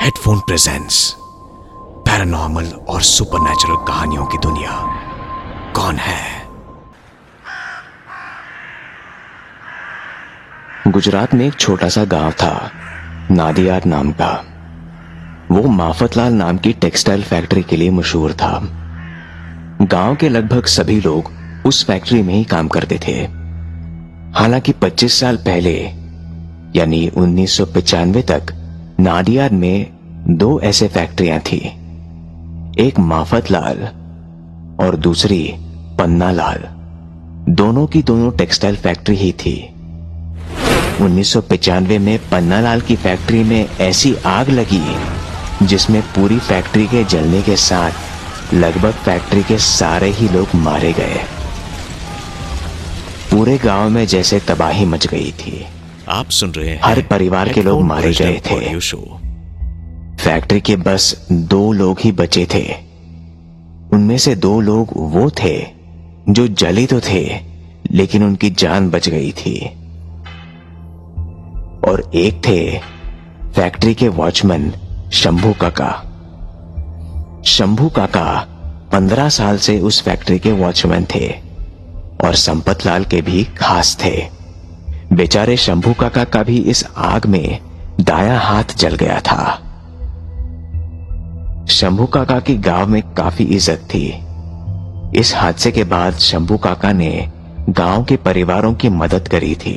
Headphone presence paranormal और supernatural कहानियों की दुनिया। कौन है? गुजरात में एक छोटा सा गाँव था नादियाद नाम का। वो माफतलाल नाम की टेक्सटाइल फैक्ट्री के लिए मशहूर था। गाँव के लगभग सभी लोग उस फैक्ट्री में ही काम करते थे। हालाँकि 25 साल पहले, यानी उन्नीस तक नादियाद में दो ऐसे फैक्ट्रियाँ थी। एक माफतलाल और दूसरी पन्ना लाल। दोनों की दोनों टेक्सटाइल फैक्ट्री ही थी। उन्नीस में पन्नालाल की फैक्ट्री में ऐसी आग लगी, जिसमें पूरी फैक्ट्री के जलने के साथ लगभग फैक्ट्री के सारे ही लोग मारे गए। पूरे गाँव में जैसे तबाही मच गई थी। आप सुन रहे हैं हर परिवार के लोग मारे गए थे। फैक्ट्री के बस दो लोग ही बचे थे। उनमें से दो लोग वो थे जो जले तो थे लेकिन उनकी जान बच गई थी। और एक थे फैक्ट्री के वॉचमैन शंभू काका। शंभू काका पंद्रह साल से उस फैक्ट्री के वॉचमैन थे और संपत लाल के भी खास थे। बेचारे शंभू काका का भी इस आग में दाया हाथ जल गया था। शंभू काका की गाँव में काफ़ी इज़्ज़त थी। इस हादसे के बाद शंभू काका ने गाँव के परिवारों की मदद करी थी।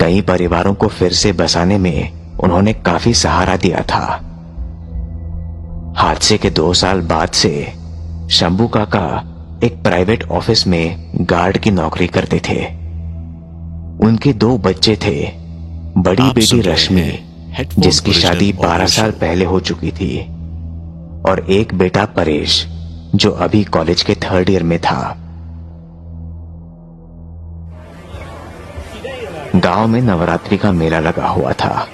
कई परिवारों को फिर से बसाने में उन्होंने काफ़ी सहारा दिया था। हादसे के दो साल बाद से शंभू काका एक प्राइवेट ऑफ़िस में गार्ड की नौकरी करते थे। उनके दो बच्चे थे। बड़ी बेटी रश्मि जिसकी शादी ऑडियो 12 साल पहले हो चुकी थी और एक बेटा परेश जो अभी कॉलेज के थर्ड ईयर में था। गाँव में नवरात्रि का मेला लगा हुआ था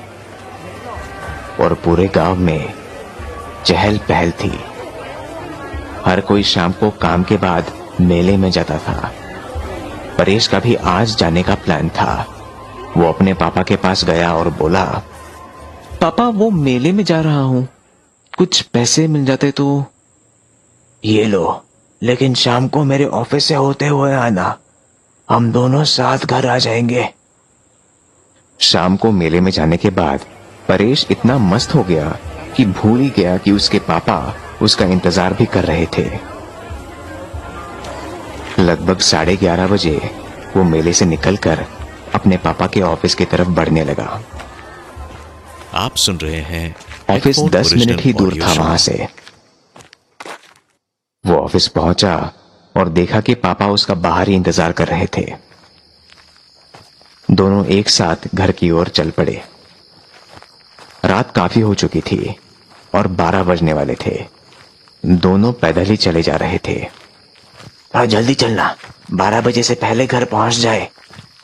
और पूरे गाँव में चहल पहल थी। हर कोई शाम को काम के बाद मेले में जाता था। परेश का भी आज जाने का प्लान था। वो अपने पापा के पास गया और बोला, पापा, वो मेले में जा रहा हूँ। कुछ पैसे मिल जाते तो ये लो, लेकिन शाम को मेरे ऑफ़िस से होते हुए आना। हम दोनों साथ घर आ जाएँगे। शाम को मेले में जाने के बाद परेश इतना मस्त हो गया कि भूल ही गया कि उसके पापा उसका इंतज़ार भी कर रहे थे। लगभग साढ़े ग्यारह बजे वो मेले से निकलकर अपने पापा के ऑफ़िस की तरफ़ बढ़ने लगा। आप सुन रहे हैं ऑफ़िस दस मिनट ही दूर था वहाँ से। वो ऑफ़िस पहुँचा और देखा कि पापा उसका बाहर ही इंतज़ार कर रहे थे। दोनों एक साथ घर की ओर चल पड़े। रात काफ़ी हो चुकी थी और बारह बजने वाले थे। दोनों पैदल ही चले जा रहे थे। हाँ जल्दी चलना। बारह बजे से पहले घर पहुँच जाए।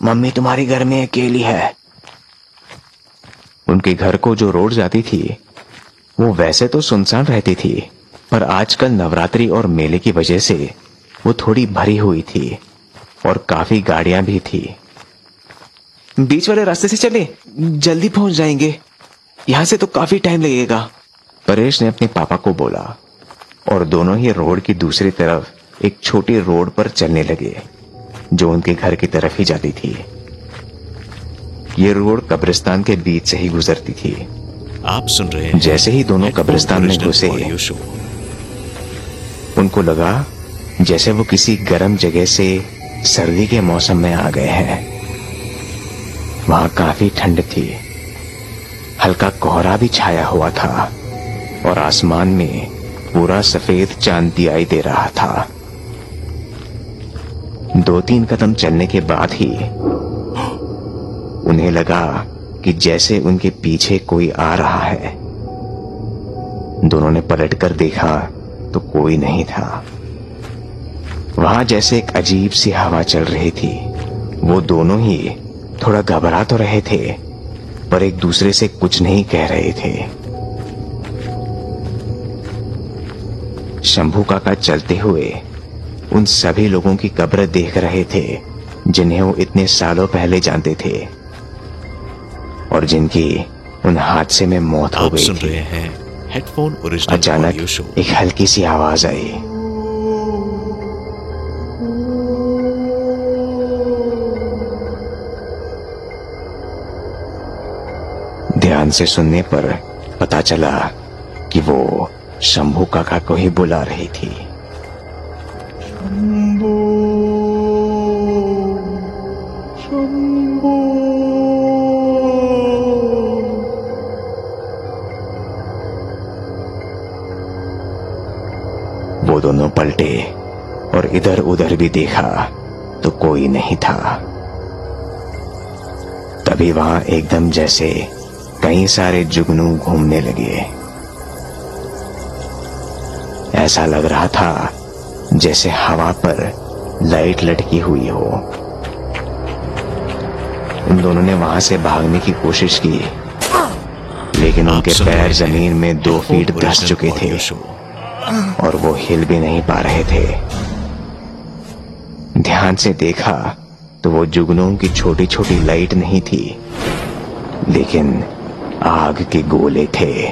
मम्मी तुम्हारी घर में अकेली है। उनके घर को जो रोड जाती थी, वो वैसे तो सुनसान रहती थी, पर आजकल नवरात्रि और मेले की वजह से वो थोड़ी भरी हुई थी और काफ़ी गाड़ियाँ भी थी। बीच वाले रास्ते से चले। जल्दी पहुँच जाएँगे। यहाँ से तो काफ़ी टाइम लगेगा। परेश ने अपने पापा को बोला और दोनों ही रोड की दूसरी तरफ़ एक छोटी रोड पर चलने लगे जो उनके घर की तरफ़ ही जाती थी। ये रोड कब्रिस्तान के बीच से ही गुजरती थी। आप सुन रहे हैं जैसे ही दोनों कब्रिस्तान में घुसे उनको लगा जैसे वो किसी गर्म जगह से सर्दी के मौसम में आ गए हैं। वहाँ काफ़ी ठंड थी। हल्का कोहरा भी छाया हुआ था और आसमान में पूरा सफ़ेद चाँद दिखाई दे रहा था। दो तीन कदम चलने के बाद ही उन्हें लगा कि जैसे उनके पीछे कोई आ रहा है। दोनों ने पलटकर देखा तो कोई नहीं था। वहाँ जैसे एक अजीब सी हवा चल रही थी। वो दोनों ही थोड़ा घबरा तो रहे थे, पर एक दूसरे से कुछ नहीं कह रहे थे। शंभू काका चलते हुए उन सभी लोगों की कब्र देख रहे थे जिन्हें वो इतने सालों पहले जानते थे और जिनकी उन हादसे में मौत हो गई सुन थी। रहे हैं हेडफोन ओरिजिनल अचानक एक हल्की सी आवाज़ आई। ध्यान से सुनने पर पता चला कि वो शंभू काका को ही बुला रही थी। वो दोनों पलटे और इधर उधर भी देखा तो कोई नहीं था। तभी वहाँ एकदम जैसे कई सारे जुगनू घूमने लगे। ऐसा लग रहा था जैसे हवा पर लाइट लटकी हुई हो। उन दोनों ने वहाँ से भागने की कोशिश की लेकिन उनके पैर ज़मीन में दो फीट धस चुके थे। और वो हिल भी नहीं पा रहे थे। ध्यान से देखा तो वो जुगनों की छोटी छोटी लाइट नहीं थी, लेकिन आग के गोले थे।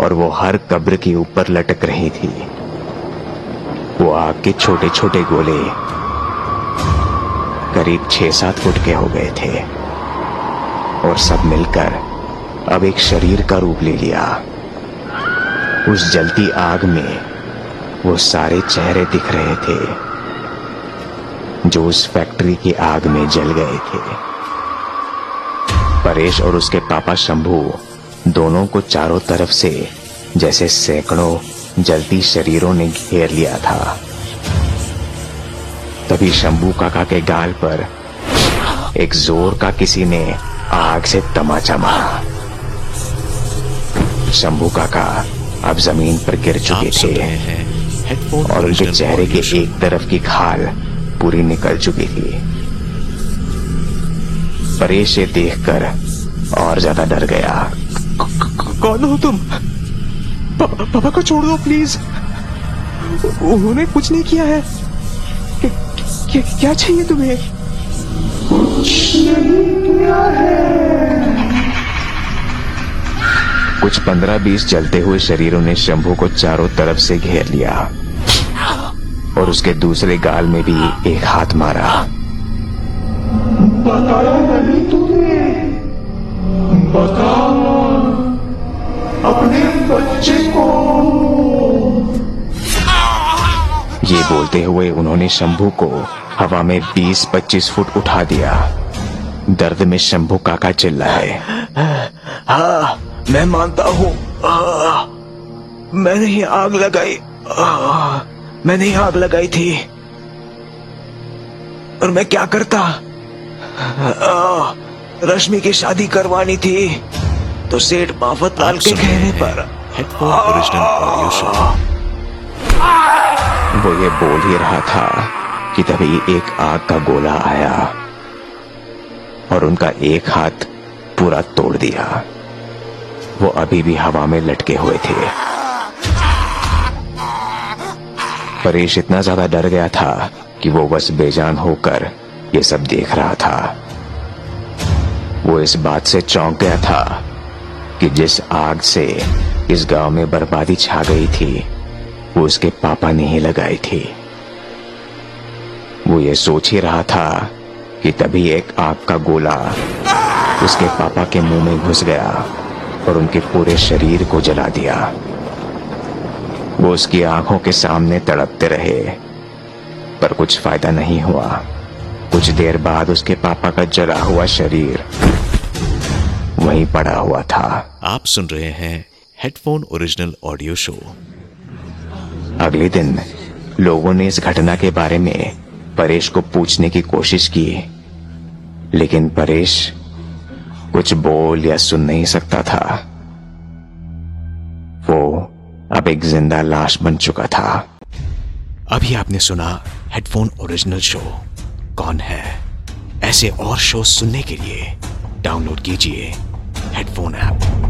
और वो हर कब्र के ऊपर लटक रही थी। वो आग के छोटे छोटे गोले करीब छह सात फुट के हो गए थे। और सब मिलकर अब एक शरीर का रूप ले लिया। उस जलती आग में वो सारे चेहरे दिख रहे थे, जो उस फैक्ट्री की आग में जल गए थे। परेश और उसके पापा शंभू दोनों को चारों तरफ़ से जैसे सैकड़ों जलती शरीरों ने घेर लिया था। तभी शंभू काका के गाल पर एक ज़ोर का किसी ने आग से तमाचा मारा। शंभू काका अब ज़मीन पर गिर चुके थे। हैं और उनके चेहरे के एक तरफ़ की खाल पूरी निकल चुकी थी। परेश ये देखकर और ज़्यादा डर गया। कौन हो तुम? पापा, को छोड़ दो प्लीज़ उन्होंने कुछ नहीं किया है। क्या, क्या, क्या चाहिए तुम्हें? कुछ पंद्रह बीस जलते हुए शरीरों ने शंभू को चारों तरफ़ से घेर लिया और उसके दूसरे गाल में भी एक हाथ मारा। बताया नहीं तूने। बता अपने बच्चे को। ये बोलते हुए उन्होंने शंभू को हवा में 20-25 फुट उठा दिया। दर्द में शंभू काका चिल्लाए हाँ। मैं मानता हूँ। मैंने ही आग लगाई। मैंने ही आग लगाई थी। और मैं क्या करता? रश्मि की शादी करवानी थी। तो सेठ माफत लाल के कहने पर वो ये बोल ही रहा था कि तभी एक आग का गोला आया और उनका एक हाथ पूरा तोड़ दिया। वो अभी भी हवा में लटके हुए थे। परेश इतना ज़्यादा डर गया था कि वो बस बेजान होकर ये सब देख रहा था। वो इस बात से चौंक गया था कि जिस आग से इस गाँव में बर्बादी छा गई थी, वो उसके पापा ने ही लगाई थी। वो ये सोच ही रहा था कि तभी एक आग का गोला उसके पापा के मुँह में घुस गया। और उनके पूरे शरीर को जला दिया। वो उसकी आँखों के सामने तड़पते रहे पर कुछ फ़ायदा नहीं हुआ। कुछ देर बाद उसके पापा का जला हुआ शरीर वहीं पड़ा हुआ था। आप सुन रहे हैं हेडफोन ओरिजिनल ऑडियो शो अगले दिन लोगों ने इस घटना के बारे में परेश को पूछने की कोशिश की लेकिन परेश कुछ बोल या सुन नहीं सकता था। वो अब एक ज़िंदा लाश बन चुका था। अभी आपने सुना हेडफोन ओरिजिनल शो। कौन है? ऐसे और शो सुनने के लिए डाउनलोड कीजिए हेडफोन ऐप।